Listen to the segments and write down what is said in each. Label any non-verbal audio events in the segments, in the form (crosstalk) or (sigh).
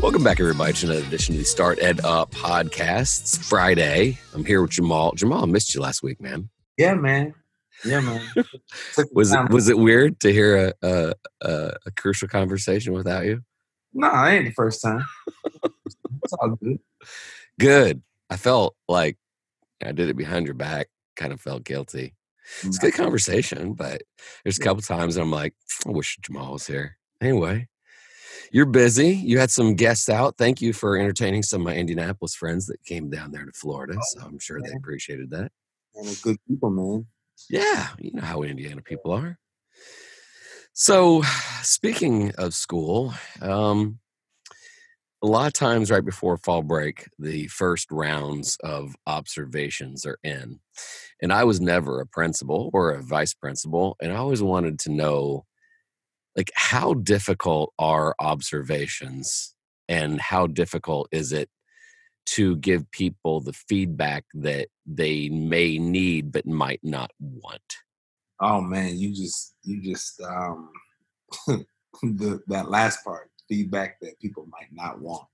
Welcome back, everybody, to another edition of the Start Ed Up podcast. It's Friday. I'm here with Jamal. Jamal, I missed you last week, man. Yeah, man. Yeah, man. (laughs) was it was it weird to hear a, a, a, a crucial conversation without you? No, I ain't the first time. it's all good. Good. I felt like I did it behind your back. Kind of felt guilty. It's a mm. good conversation, but there's a couple times I'm like, I wish Jamal was here. Anyway, you're busy. You had some guests out. Thank you for entertaining some of my Indianapolis friends that came down there to Florida. Oh, so I'm sure they appreciated that. And good people, man. Yeah, you know how Indiana people are. So, speaking of school, um, a lot of times right before fall break, the first rounds of observations are in. And I was never a principal or a vice principal, and I always wanted to know like how difficult are observations and how difficult is it to give people the feedback that they may need but might not want? Oh man you just you just um (laughs) the that last part feedback that people might not want.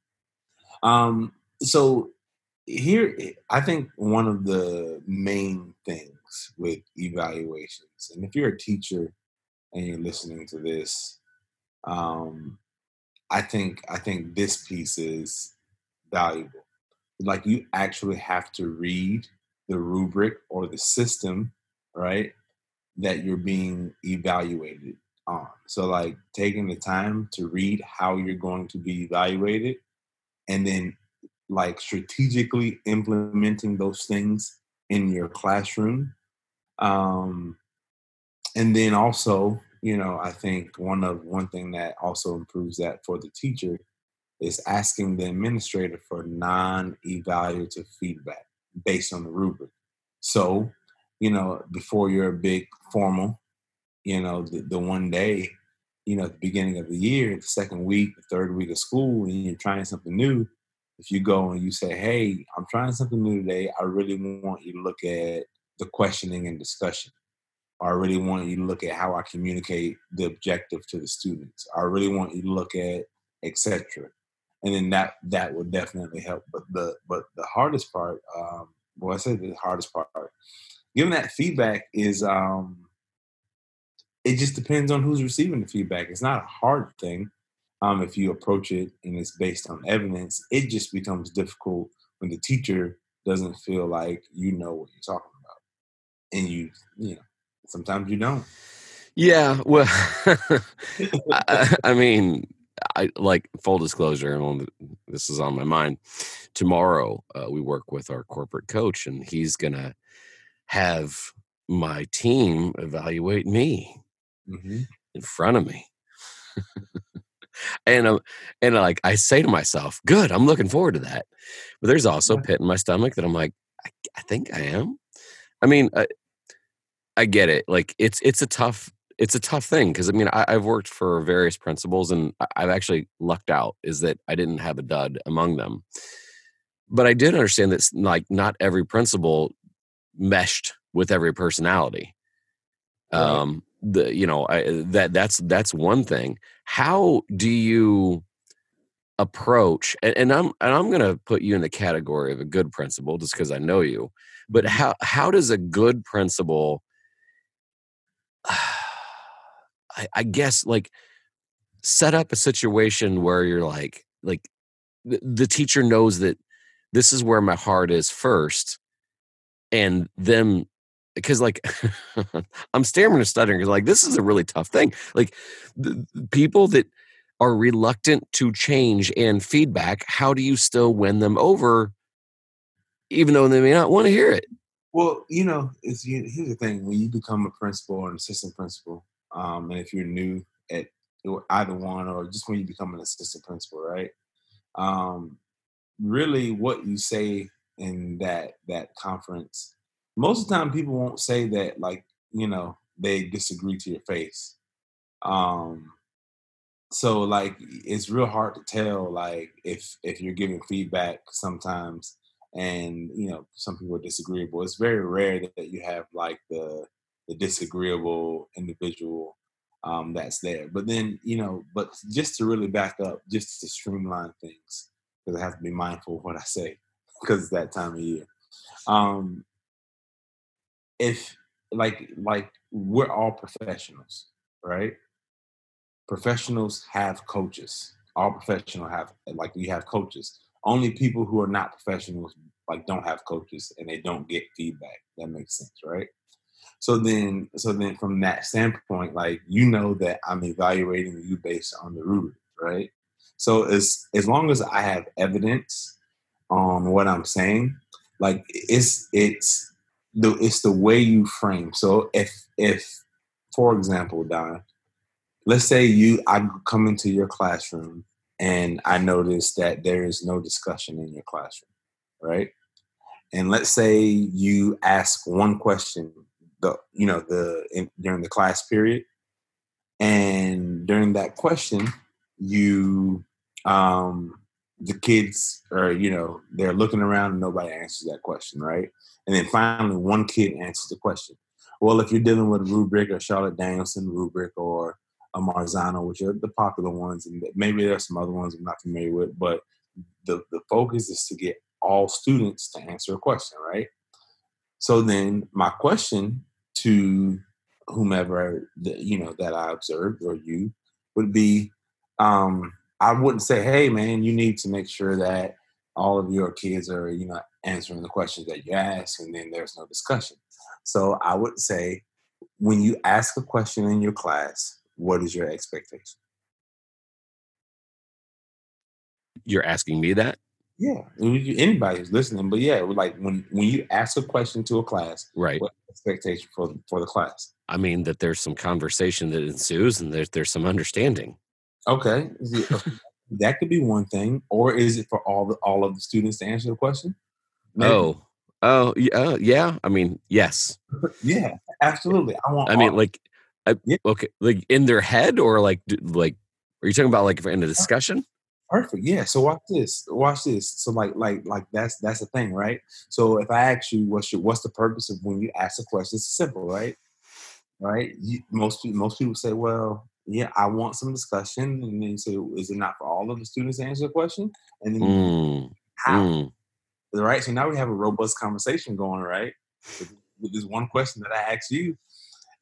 Um so here i think one of the main things with evaluations and if you're a teacher and you're listening to this, um, I think I think this piece is valuable. Like you actually have to read the rubric or the system, right? That you're being evaluated on. So like taking the time to read how you're going to be evaluated and then like strategically implementing those things in your classroom um, and then also you know i think one of one thing that also improves that for the teacher is asking the administrator for non-evaluative feedback based on the rubric. So you know before you're a big formal you know the, the one day you know at the beginning of the year the second week the third week of school and you're trying something new if you go and you say hey i'm trying something new today. I really want you to look at the questioning and discussion I really want you to look at how I communicate the objective to the students. I really want you to look at etc. And then that that would definitely help. But the but the hardest part, um, well, I said the hardest part, giving that feedback is um, it just depends on who's receiving the feedback. It's not a hard thing um, if you approach it and it's based on evidence. It just becomes difficult when the teacher doesn't feel like you know what you're talking about, and you you know Sometimes you don't. Yeah, well, (laughs) I, I, mean, I like full disclosure, and this is on my mind. Tomorrow, uh, we work with our corporate coach, and he's gonna have my team evaluate me mm-hmm. in front of me. (laughs) and um, and like I say to myself, "Good, I'm looking forward to that." But there's also a pit in my stomach that I'm like, I, I think I am. I mean, uh, I get it. Like it's it's a tough it's a tough thing because I mean I, have worked for various principals and I've actually lucked out is that I didn't have a dud among them, but I did understand that like not every principal meshed with every personality. Right. Um, the you know I, that that's that's one thing. How do you approach? And, and I'm and I'm going to put you in the category of a good principal just because I know you. But mm-hmm. how how does a good principal (sighs) I, I guess like set up a situation where you're like like the, the teacher knows that this is where my heart is first and them because like (laughs) i'm staring and stuttering because like this is a really tough thing. Like the, people that are reluctant to change and feedback how do you still win them over even though they may not want to hear it well, you know, it's you, here's the thing: when you become a principal or an assistant principal, um, and if you're new at either one, or just when you become an assistant principal, right? Um, really, what you say in that that conference, most of the time, people won't say that like you know they disagree to your face. Um, so like it's real hard to tell like if if you're giving feedback sometimes and you know some people are disagreeable. It's very rare that you have like the the disagreeable individual. um, that's there. But then, you know, but just to really back up, just to streamline things, because I have to be mindful of what I say, because it's that time of year. Um, if like like we're all professionals, right? Professionals have coaches. All professional have like we have coaches. Only people who are not professionals like don't have coaches and they don't get feedback. That makes sense, right? So then, so then from that standpoint, like you know that I'm evaluating you based on the rubric, right? So as as long as I have evidence on what I'm saying, like it's it's the it's the way you frame. So if if for example, Don, let's say you I come into your classroom and I notice that there is no discussion in your classroom, right? And let's say you ask one question the you know the in, during the class period, and during that question, you um, the kids are you know they're looking around and nobody answers that question, right? And then finally, one kid answers the question. Well, if you're dealing with rubric or Charlotte Danielson rubric or a Marzano, which are the popular ones, and maybe there's some other ones I'm not familiar with, but the, the focus is to get all students to answer a question, right? So then my question to whomever the, you know that I observed or you would be um, I wouldn't say, hey man, you need to make sure that all of your kids are, you know, answering the questions that you ask and then there's no discussion. So I would say when you ask a question in your class, what is your expectation? You're asking me that? Yeah, anybody who's listening, but yeah, like when when you ask a question to a class, right? What expectation for for the class? I mean that there's some conversation that ensues and there's there's some understanding. Okay, (laughs) that could be one thing, or is it for all the all of the students to answer the question? Maybe. Oh, oh, yeah, uh, yeah. I mean, yes. (laughs) yeah, absolutely. I want. I mean, like, I, okay, like in their head, or like, like, are you talking about like in a discussion? Perfect. Yeah. So watch this. Watch this. So like like like that's that's the thing, right? So if I ask you what's your what's the purpose of when you ask a question, it's simple, right? Right. You, most people most people say, well, yeah, I want some discussion, and then you say, is it not for all of the students to answer the question? And then mm. how? Mm. Right. So now we have a robust conversation going, right? With this one question that I asked you,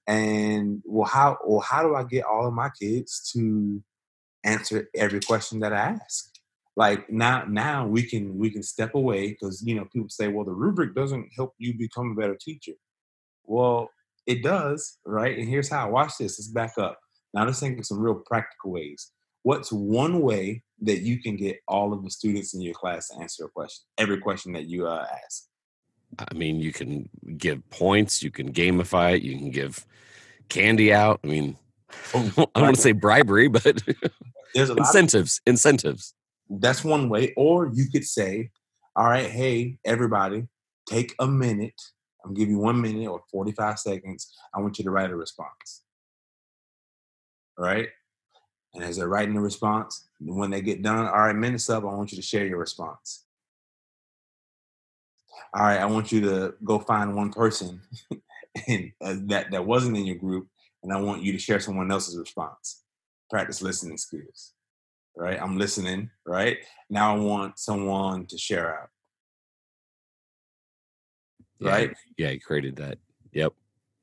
and well, how well how do I get all of my kids to answer every question that I ask. Like now, now we can we can step away because you know people say, well, the rubric doesn't help you become a better teacher. Well, it does, right? And here's how. Watch this. Let's back up. Now let's think of some real practical ways. What's one way that you can get all of the students in your class to answer a question, every question that you uh, ask? I mean, you can give points, you can gamify it, you can give candy out. I mean, (laughs) oh, I don't want to say bribery, but there's a (laughs) incentives. Of, incentives. That's one way. Or you could say, all right, hey, everybody, take a minute. I'm giving you one minute or 45 seconds. I want you to write a response. All right? And as they're writing the response, when they get done, all right, minutes up, I want you to share your response. All right, I want you to go find one person (laughs) and, uh, that, that wasn't in your group, and I want you to share someone else's response practice listening skills. Right? I'm listening, right? Now I want someone to share out. Yeah, right? Yeah, he created that. Yep.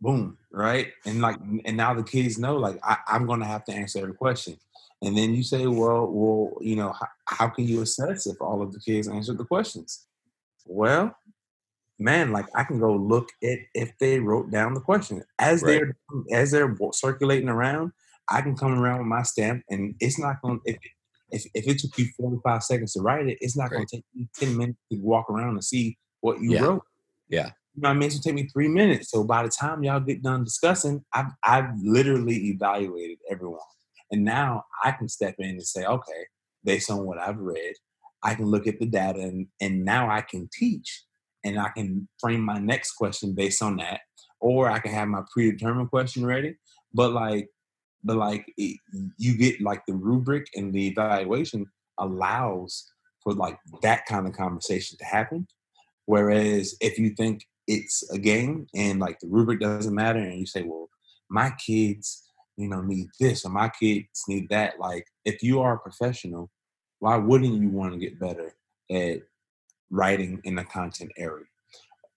Boom. Right. And like and now the kids know like I, am gonna have to answer every question. And then you say, well, well, you know, how, how can you assess if all of the kids answered the questions? Well, man, like I can go look at if they wrote down the question as right. they're as they're circulating around. I can come around with my stamp, and it's not going. If if if it took you forty five seconds to write it, it's not going to take you ten minutes to walk around and see what you yeah. wrote. Yeah. You know what I mean? It's gonna take me three minutes. So by the time y'all get done discussing, I've I've literally evaluated everyone. And now I can step in and say, okay, based on what I've read, I can look at the data and, and now I can teach and I can frame my next question based on that. Or I can have my predetermined question ready. But like but like it, you get like the rubric and the evaluation allows for like that kind of conversation to happen whereas if you think it's a game and like the rubric doesn't matter and you say well my kids you know, need this or my kids need that. Like, if you are a professional, why wouldn't you want to get better at writing in the content area?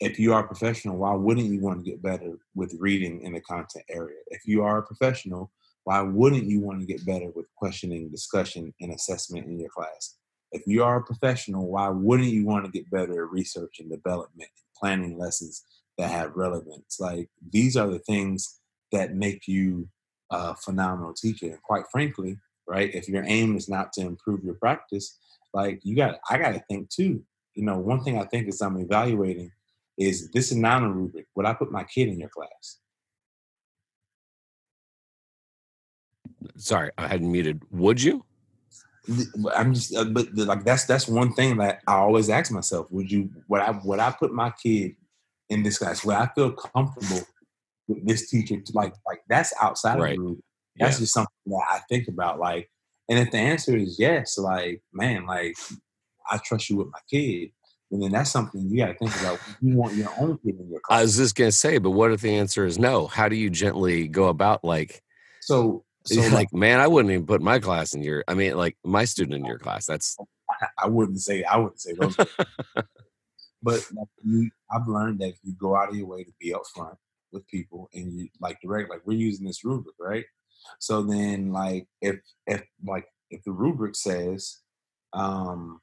If you are a professional, why wouldn't you want to get better with reading in the content area? If you are a professional, why wouldn't you want to get better with questioning, discussion, and assessment in your class? If you are a professional, why wouldn't you want to get better at research and development, planning lessons that have relevance? Like these are the things that make you a phenomenal teacher. And quite frankly, right, if your aim is not to improve your practice, like you got, I got to think too. You know, one thing I think is I'm evaluating is this is not a rubric. Would I put my kid in your class? Sorry, I hadn't muted. Would you? I'm just, uh, but like that's that's one thing that I always ask myself: Would you? Would I? Would I put my kid in this class? Would I feel comfortable with this teacher? To like, like that's outside right. of the group. That's yeah. just something that I think about. Like, and if the answer is yes, like, man, like I trust you with my kid. And then that's something you got to think about. You want your own kid in your class. I was just gonna say, but what if the answer is no? How do you gently go about like? So (laughs) so like, man, I wouldn't even put my class in your. I mean, like my student in your (laughs) class. That's. I wouldn't say. I wouldn't say those. (laughs) but like you, I've learned that if you go out of your way to be upfront with people and you like direct, like we're using this rubric, right? So then, like, if if like if the rubric says, um,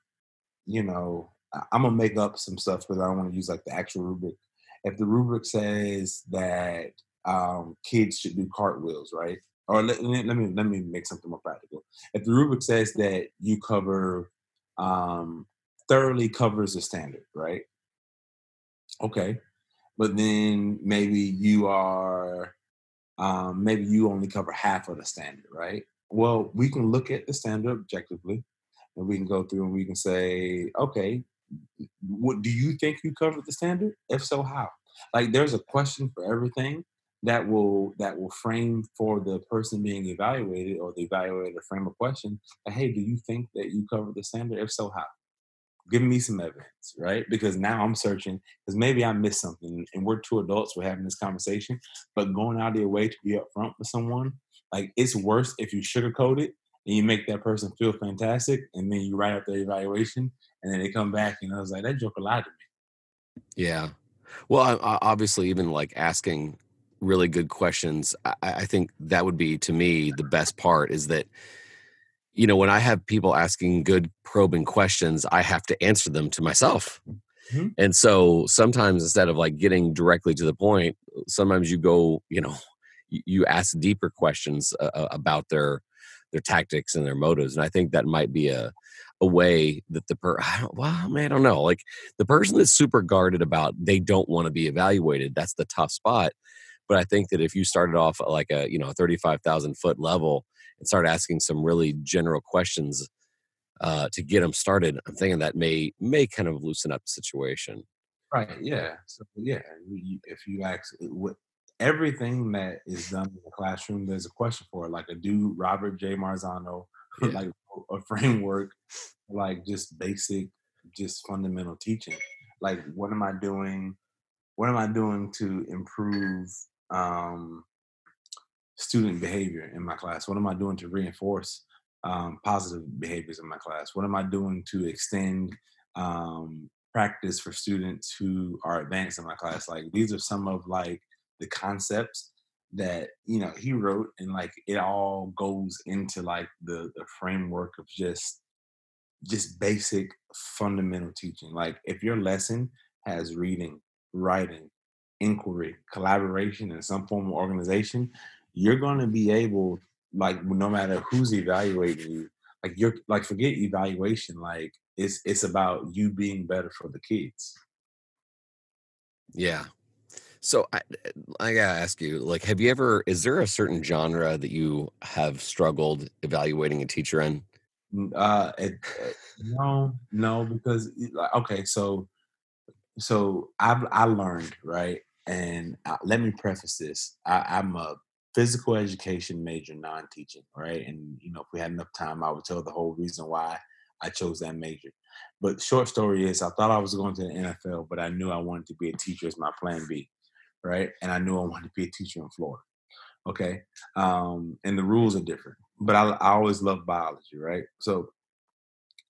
you know, I'm gonna make up some stuff because I don't want to use like the actual rubric. If the rubric says that um, kids should do cartwheels, right? or let, let, me let me make something more practical. If the rubric says that you cover um, thoroughly covers the standard, right? Okay, but then maybe you are um, maybe you only cover half of the standard, right? Well, we can look at the standard objectively, and we can go through and we can say, okay, what do you think you covered the standard? If so, how? Like, there's a question for everything, that will that will frame for the person being evaluated or the evaluator frame a question hey do you think that you covered the standard if so how give me some evidence right because now i'm searching because maybe i missed something and we're two adults we're having this conversation but going out of your way to be upfront with someone like it's worse if you sugarcoat it and you make that person feel fantastic and then you write up their evaluation and then they come back and i was like that joke lied to me yeah well i obviously even like asking really good questions. I, I, think that would be to me the best part is that you know when I have people asking good probing questions, I have to answer them to myself. Mm-hmm. And so sometimes instead of like getting directly to the point, sometimes you go, you know, you, ask deeper questions uh, about their their tactics and their motives. And I think that might be a a way that the per I don't, well, man, I don't know. Like the person that's super guarded about they don't want to be evaluated, that's the tough spot. But I think that if you started off at like a you know a 35,000 foot level and start asking some really general questions uh, to get them started, I'm thinking that may may kind of loosen up the situation. Right. Yeah. So yeah, if you ask what everything that is done in the classroom, there's a question for it. Like a dude, Robert J. Marzano, (laughs) yeah. like a framework, like just basic, just fundamental teaching. Like, what am I doing? What am I doing to improve um, student behavior in my class? What am I doing to reinforce um, positive behaviors in my class? What am I doing to extend um, practice for students who are advanced in my class? Like these are some of like the concepts that you know he wrote, and like it all goes into like the the framework of just just basic fundamental teaching. Like if your lesson has reading, writing, inquiry, collaboration, and some form of organization, you're going to be able, like, no matter who's evaluating you, like you're like forget evaluation, like it's it's about you being better for the kids. Yeah. So I I gotta ask you, like, have you ever? Is there a certain genre that you have struggled evaluating a teacher in? Uh, it, it, no, no, because okay, so so I've I learned right and uh, let me preface this: I, I, am a physical education major, non-teaching, right? And you know, if we had enough time, I would tell the whole reason why I chose that major. But short story is, I thought I was going to the NFL, but I knew I wanted to be a teacher as my plan B, right? And I knew I wanted to be a teacher in Florida. Okay, um, and the rules are different. But I, I always love biology, right? So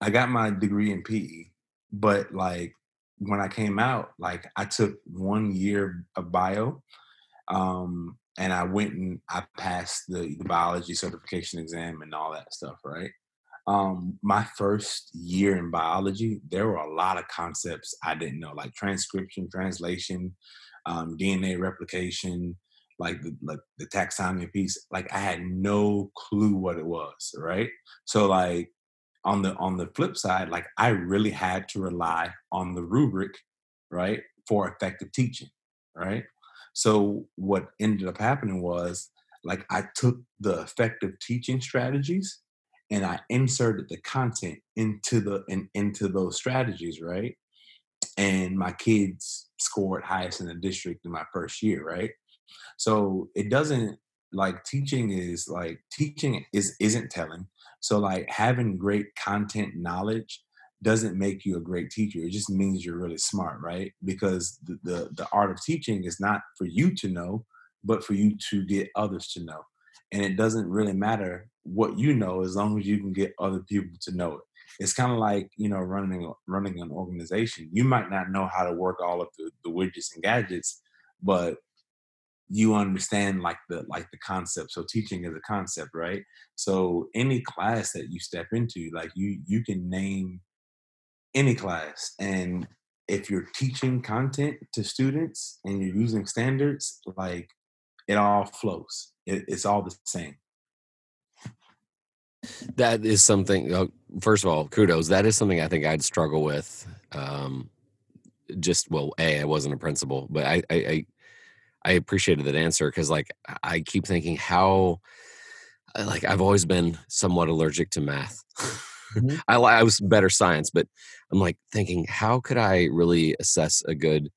I got my degree in PE, but like when I came out, like I took one year of bio, um, and I went and I passed the, the biology certification exam and all that stuff, right? Um, my first year in biology, there were a lot of concepts I didn't know, like transcription, translation, um, DNA replication, like the like the taxonomy piece. Like I had no clue what it was, right? So like on the on the flip side, like I really had to rely on the rubric, right, for effective teaching, right? So what ended up happening was like I took the effective teaching strategies and I inserted the content into the in, into those strategies, right? And my kids scored highest in the district in my first year, right? So it doesn't like teaching is like teaching is isn't telling. So like having great content knowledge doesn't make you a great teacher. It just means you're really smart, right? Because the, the, the art of teaching is not for you to know, but for you to get others to know. And it doesn't really matter what you know as long as you can get other people to know it. It's kind of like you know running running an organization. You might not know how to work all of the, the widgets and gadgets, but you understand like the like the concept so teaching is a concept right so any class that you step into like you you can name any class and if you're teaching content to students and you're using standards like it all flows it, it's all the same that is something uh, first of all kudos that is something i think i'd struggle with um just well a i wasn't a principal but i i, I I appreciated that answer because like I keep thinking how like I've always been somewhat allergic to math. Mm-hmm. (laughs) I, I was better science, but I'm like thinking how could I really assess a good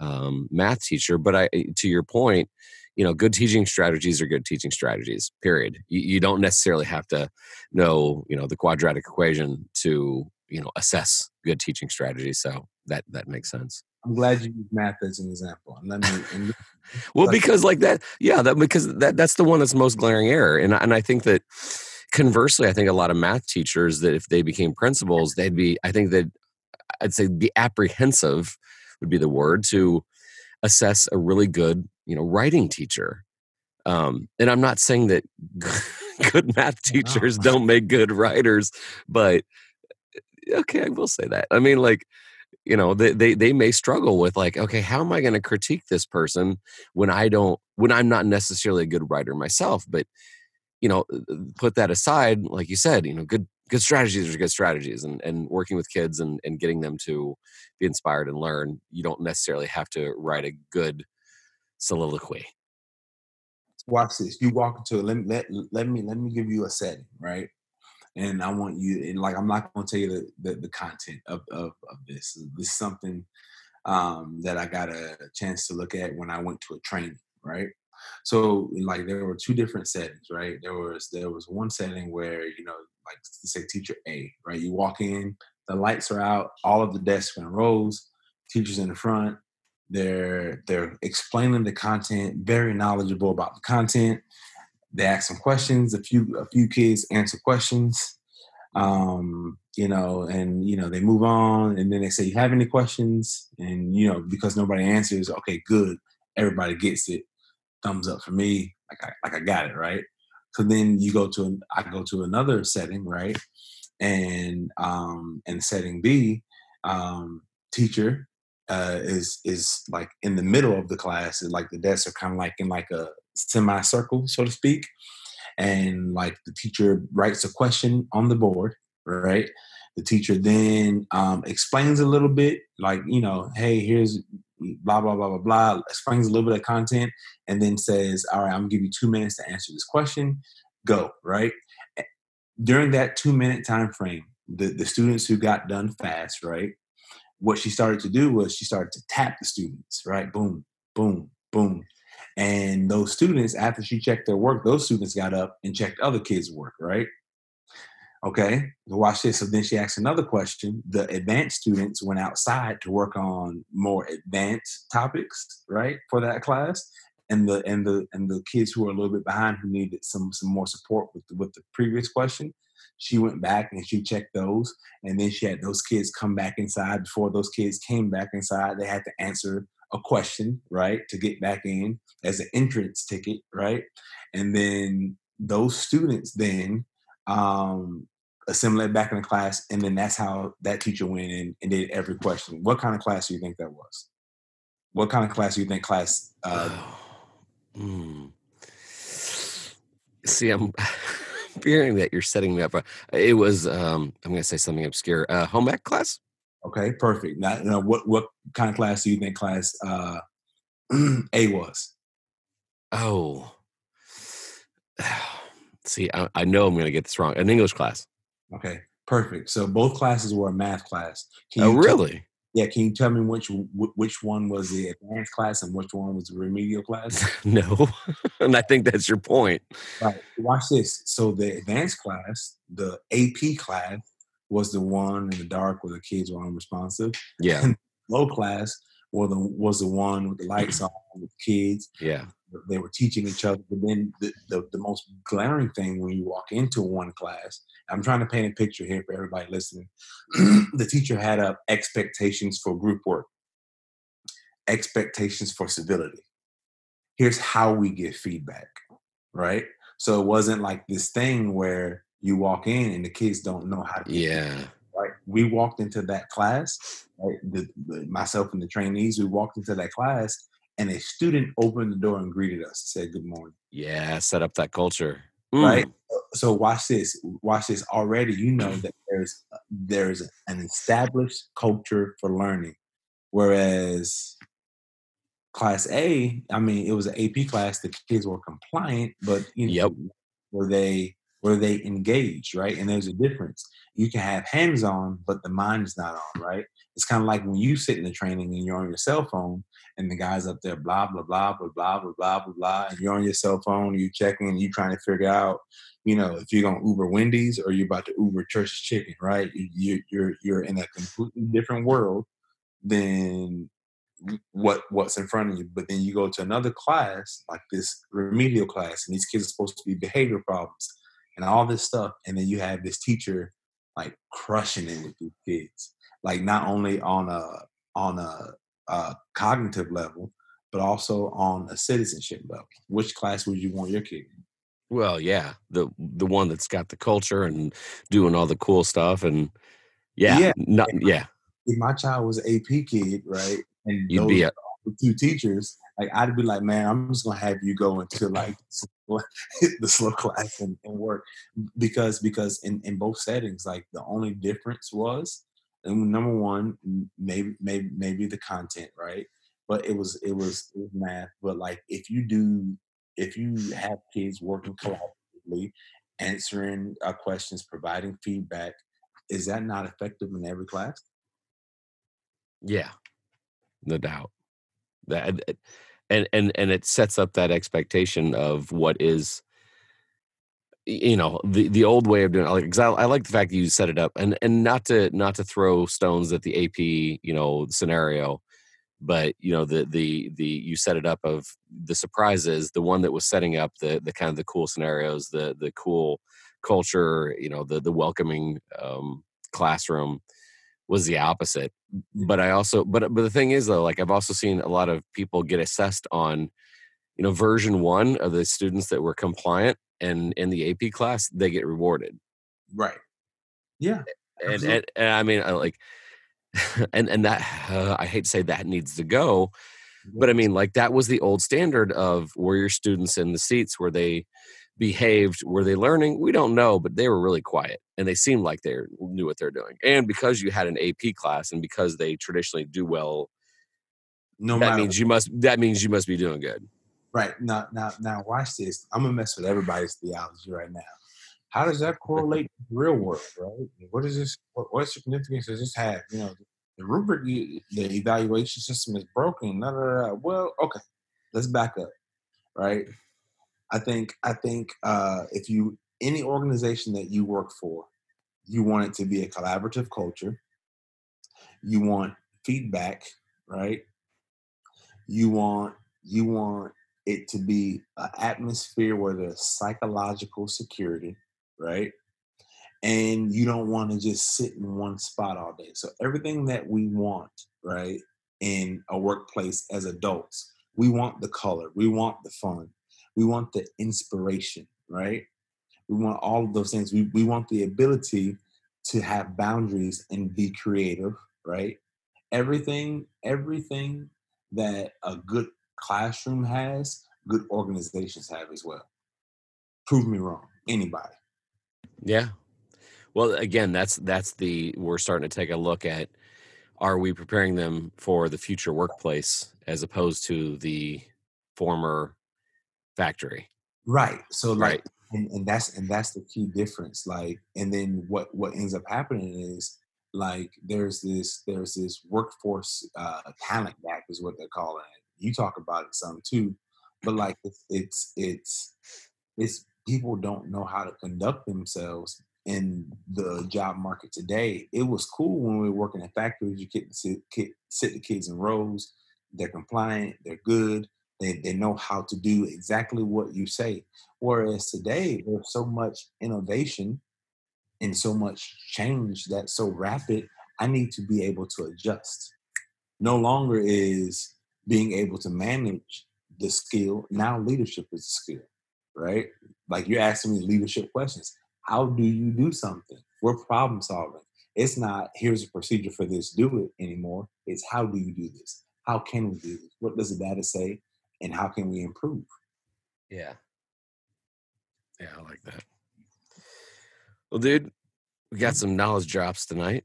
um, math teacher? But I, to your point, you know, good teaching strategies are good teaching strategies. Period. You, you don't necessarily have to know, you know, the quadratic equation to you know assess good teaching strategies. So that that makes sense. I'm glad you used math as an example. And let me. And (laughs) well, because like that, yeah, that because that that's the one that's most glaring error, and and I think that conversely, I think a lot of math teachers that if they became principals, they'd be. I think that I'd say be apprehensive would be the word to assess a really good you know writing teacher. Um, and I'm not saying that (laughs) good math teachers don't make good writers, but okay, I will say that. I mean, like you know they, they they may struggle with like okay how am i going to critique this person when i don't when i'm not necessarily a good writer myself but you know uh, uh, put that aside like you said you know good good strategies are good strategies and and working with kids and and getting them to be inspired and learn you don't necessarily have to write a good soliloquy watch this you walk into let, let, let me let me give you a setting right and I want you and like I'm not going to tell you the, the, the content of, of, of this. This is something um, that I got a chance to look at when I went to a training, right? So like there were two different settings, right? There was there was one setting where you know like say teacher A, right? You walk in, the lights are out, all of the desks are in rows, teachers in the front. They're they're explaining the content, very knowledgeable about the content they ask some questions. A few a few kids answer questions, um, you know, and you know they move on, and then they say, "You have any questions?" And you know, because nobody answers, okay, good, everybody gets it. Thumbs up for me, like I like I got it right. So then you go to an, I go to another setting, right? And um, and setting B, um, teacher uh, is is like in the middle of the class, and like the desks are kind of like in like a semicircle, so to speak. And like the teacher writes a question on the board, right? The teacher then um, explains a little bit, like, you know, hey, here's blah, blah, blah, blah, blah, explains a little bit of content, and then says, all right, I'm gonna give you two minutes to answer this question. Go, right? During that two minute time frame, the, the students who got done fast, right? What she started to do was she started to tap the students, right? Boom, boom, boom. And those students, after she checked their work, those students got up and checked other kids' work, right? Okay, watch this. So then she asked another question. The advanced students went outside to work on more advanced topics, right, for that class. and the and the and the kids who are a little bit behind who needed some some more support with the, with the previous question she went back and she checked those and then she had those kids come back inside before those kids came back inside they had to answer a question right to get back in as an entrance ticket right and then those students then um assimilate back in the class and then that's how that teacher went in and did every question what kind of class do you think that was what kind of class do you think class uh, Mm. See, I'm (laughs) fearing that you're setting me up. for- It was, um, I'm going to say something obscure. Uh, home ec class? Okay, perfect. Now, now what what kind of class do you think class uh, (clears throat) A was? Oh. (sighs) See, I, I know I'm going to get this wrong. An English class. Okay, perfect. So both classes were a math class. Can Oh, tell- really? yeah, can you tell me which which one was the advanced class and which one was the remedial (laughs) class? no. (laughs) and I think that's your point. right. Watch this. So the advanced class, the AP class, was the one in the dark where the kids were unresponsive. Yeah. Low class was the was the one with the lights on with kids Yeah. they were teaching each other. But then the, the, the most glaring thing when you walk into one class, I'm trying to paint a picture here for everybody listening. (clears throat) the teacher had up expectations for group work, expectations for civility. Here's how we get feedback, right? So it wasn't like this thing where you walk in and the kids don't know how to Yeah. Right? We walked into that class, right? The, the, myself and the trainees, we walked into that class, and a student opened the door and greeted us, and said good morning, Yeah. Set up that culture. right? Mm. So watch this, watch this. Already, you know that there's there's an established culture for learning, whereas class A, I mean, it was an AP class. The kids were compliant, but you know, Yep. were they were they engage, right? And there's a difference. You can have hands on, but the mind is not on, right? It's kind of like when you sit in the training and you're on your cell phone, and the guy's up there, blah blah blah blah blah blah blah blah blah, and you're on your cell phone, you checking, and you trying to figure out, you know, if you're gonna Uber Wendy's or you're about to Uber Church's Chicken, right? You, you're you're in a completely different world than what what's in front of you. But then you go to another class like this remedial class, and these kids are supposed to be behavior problems and all this stuff, and then you have this teacher like crushing it with these kids, like not only on a on a, a cognitive level, but also on a citizenship level. Which class would you want your kid in? Well, yeah. The the one that's got the culture and doing all the cool stuff and yeah. Yeah. Not, yeah. If my child was AP kid, right, and You'd be a, two teachers, like I'd be like, man, I'm just gonna have you go into like (laughs) the slow class and, and work because because in, in both settings, like the only difference was number one, maybe maybe maybe the content, right? But it was it was it was math. But like if you do if you have kids working collaboratively, answering uh, questions, providing feedback, is that not effective in every class? yeah. No doubt. That and and and it sets up that expectation of what is you know the the old way of doing it like 'cause I, I like the fact that you set it up and and not to not to throw stones at the ap you know scenario but you know the the the you set it up of the surprises the one that was setting up the the kind of the cool scenarios the the cool culture you know the the welcoming um classroom was the opposite but i also but but the thing is though like i've also seen a lot of people get assessed on you know version one of the students that were compliant and in the ap class they get rewarded Right. Yeah. and, and, and i mean I like (laughs) and and that uh, i hate to say that needs to go but i mean like that was the old standard of were your students in the seats were they behaved were they learning we don't know but they were really quiet and they seemed like they knew what they're doing and because you had an ap class and because they traditionally do well no that matter means you must that means you must be doing good Right now, now, now, watch this. I'm gonna mess with everybody's theology right now. How does that (laughs) correlate to the real world, right? What is this? What, what significance does this have? You know, the rubric, the evaluation system is broken. Nah, nah, nah. Well, okay, let's back up, right? I think, I think, uh, if you any organization that you work for, you want it to be a collaborative culture. You want feedback, right? You want you want it to be an atmosphere where there's psychological security, right? And you don't want to just sit in one spot all day. So everything that we want, right, in a workplace as adults, we want the color, we want the fun, we want the inspiration, right? We want all of those things. We, we want the ability to have boundaries and be creative, right? Everything, everything that a good classroom has, good organizations have as well. Prove me wrong. Anybody. Yeah. Well, again, that's that's the we're starting to take a look at are we preparing them for the future workplace as opposed to the former factory? Right. So like right. And, and that's and that's the key difference. Like, and then what what ends up happening is like there's this there's this workforce uh, talent gap is what they're calling it. You talk about it some too, but like it's it's it's, it's people don't know how to conduct themselves in the job market today. It was cool when we were working in factories. You get to sit, sit the kids in rows. They're compliant. They're good. They, they know how to do exactly what you say. Whereas today, there's so much innovation and so much change that's so rapid, I need to be able to adjust. No longer is being able to manage the skill. Now leadership is a skill, right? Like you're asking me leadership questions. How do you do something? We're problem solving. It's not here's a procedure for this, do it anymore. It's how do you do this? How can we do this? What does the data say? And how can we improve? Yeah. Yeah, I like that. Well, dude, we got some knowledge drops tonight.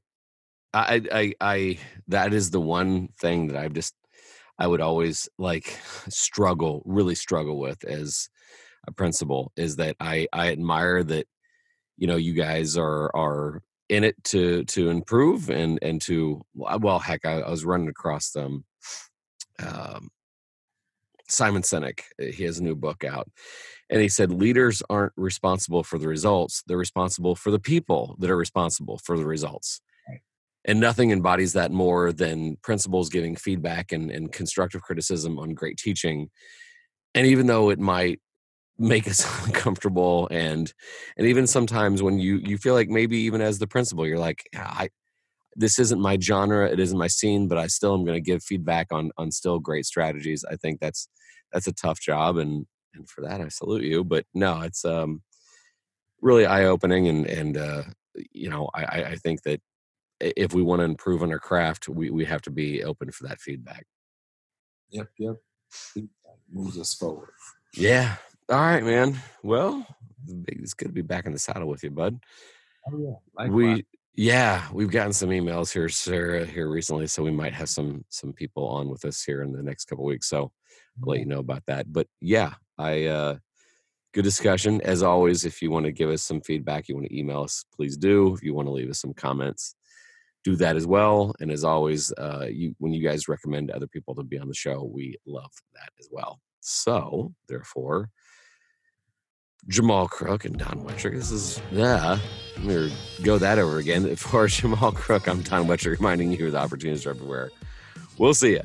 I, I, I, that is the one thing that I've just, I would always like (laughs) struggle, really struggle with as a principal is that I, I admire that, you know, you guys are, are in it to, to improve and, and to, well, heck, I, I was running across them, um, Simon Sinek, eh, he has a new book out and he said, leaders aren't responsible for the results, they're responsible for the people that are responsible for the results. And nothing embodies that more than principals giving feedback and, and constructive criticism on great teaching. And even though it might make us (laughs) uncomfortable and and even sometimes when you you feel like maybe even as the principal you're like yeah, i this isn't my genre it isn't my scene but i still am going to give feedback on on still great strategies i think that's that's a tough job and and for that I salute you. But no, it's um, really eye opening, and and uh, you know I, I think that if we want to improve on our craft, we we have to be open for that feedback. Yep, yep. Moves us forward. Yeah. All right, man. Well, it's good to be back in the saddle with you, bud. Oh yeah. Likewise. We yeah, we've gotten some emails here, Sarah, here recently, so we might have some some people on with us here in the next couple weeks. So I'll let you know about that. But yeah, I uh, good discussion as always. If you want to give us some feedback, you want to email us, please do. If you want to leave us some comments, do that as well. And as always, uh, you when you guys recommend other people to be on the show, we love that as well. So therefore, Jamal Crook and Don Wettrick. This is yeah. Let me go that over again. (laughs) For Jamal Crook, I'm Don Wettrick, reminding you the opportunities are everywhere. We'll see you.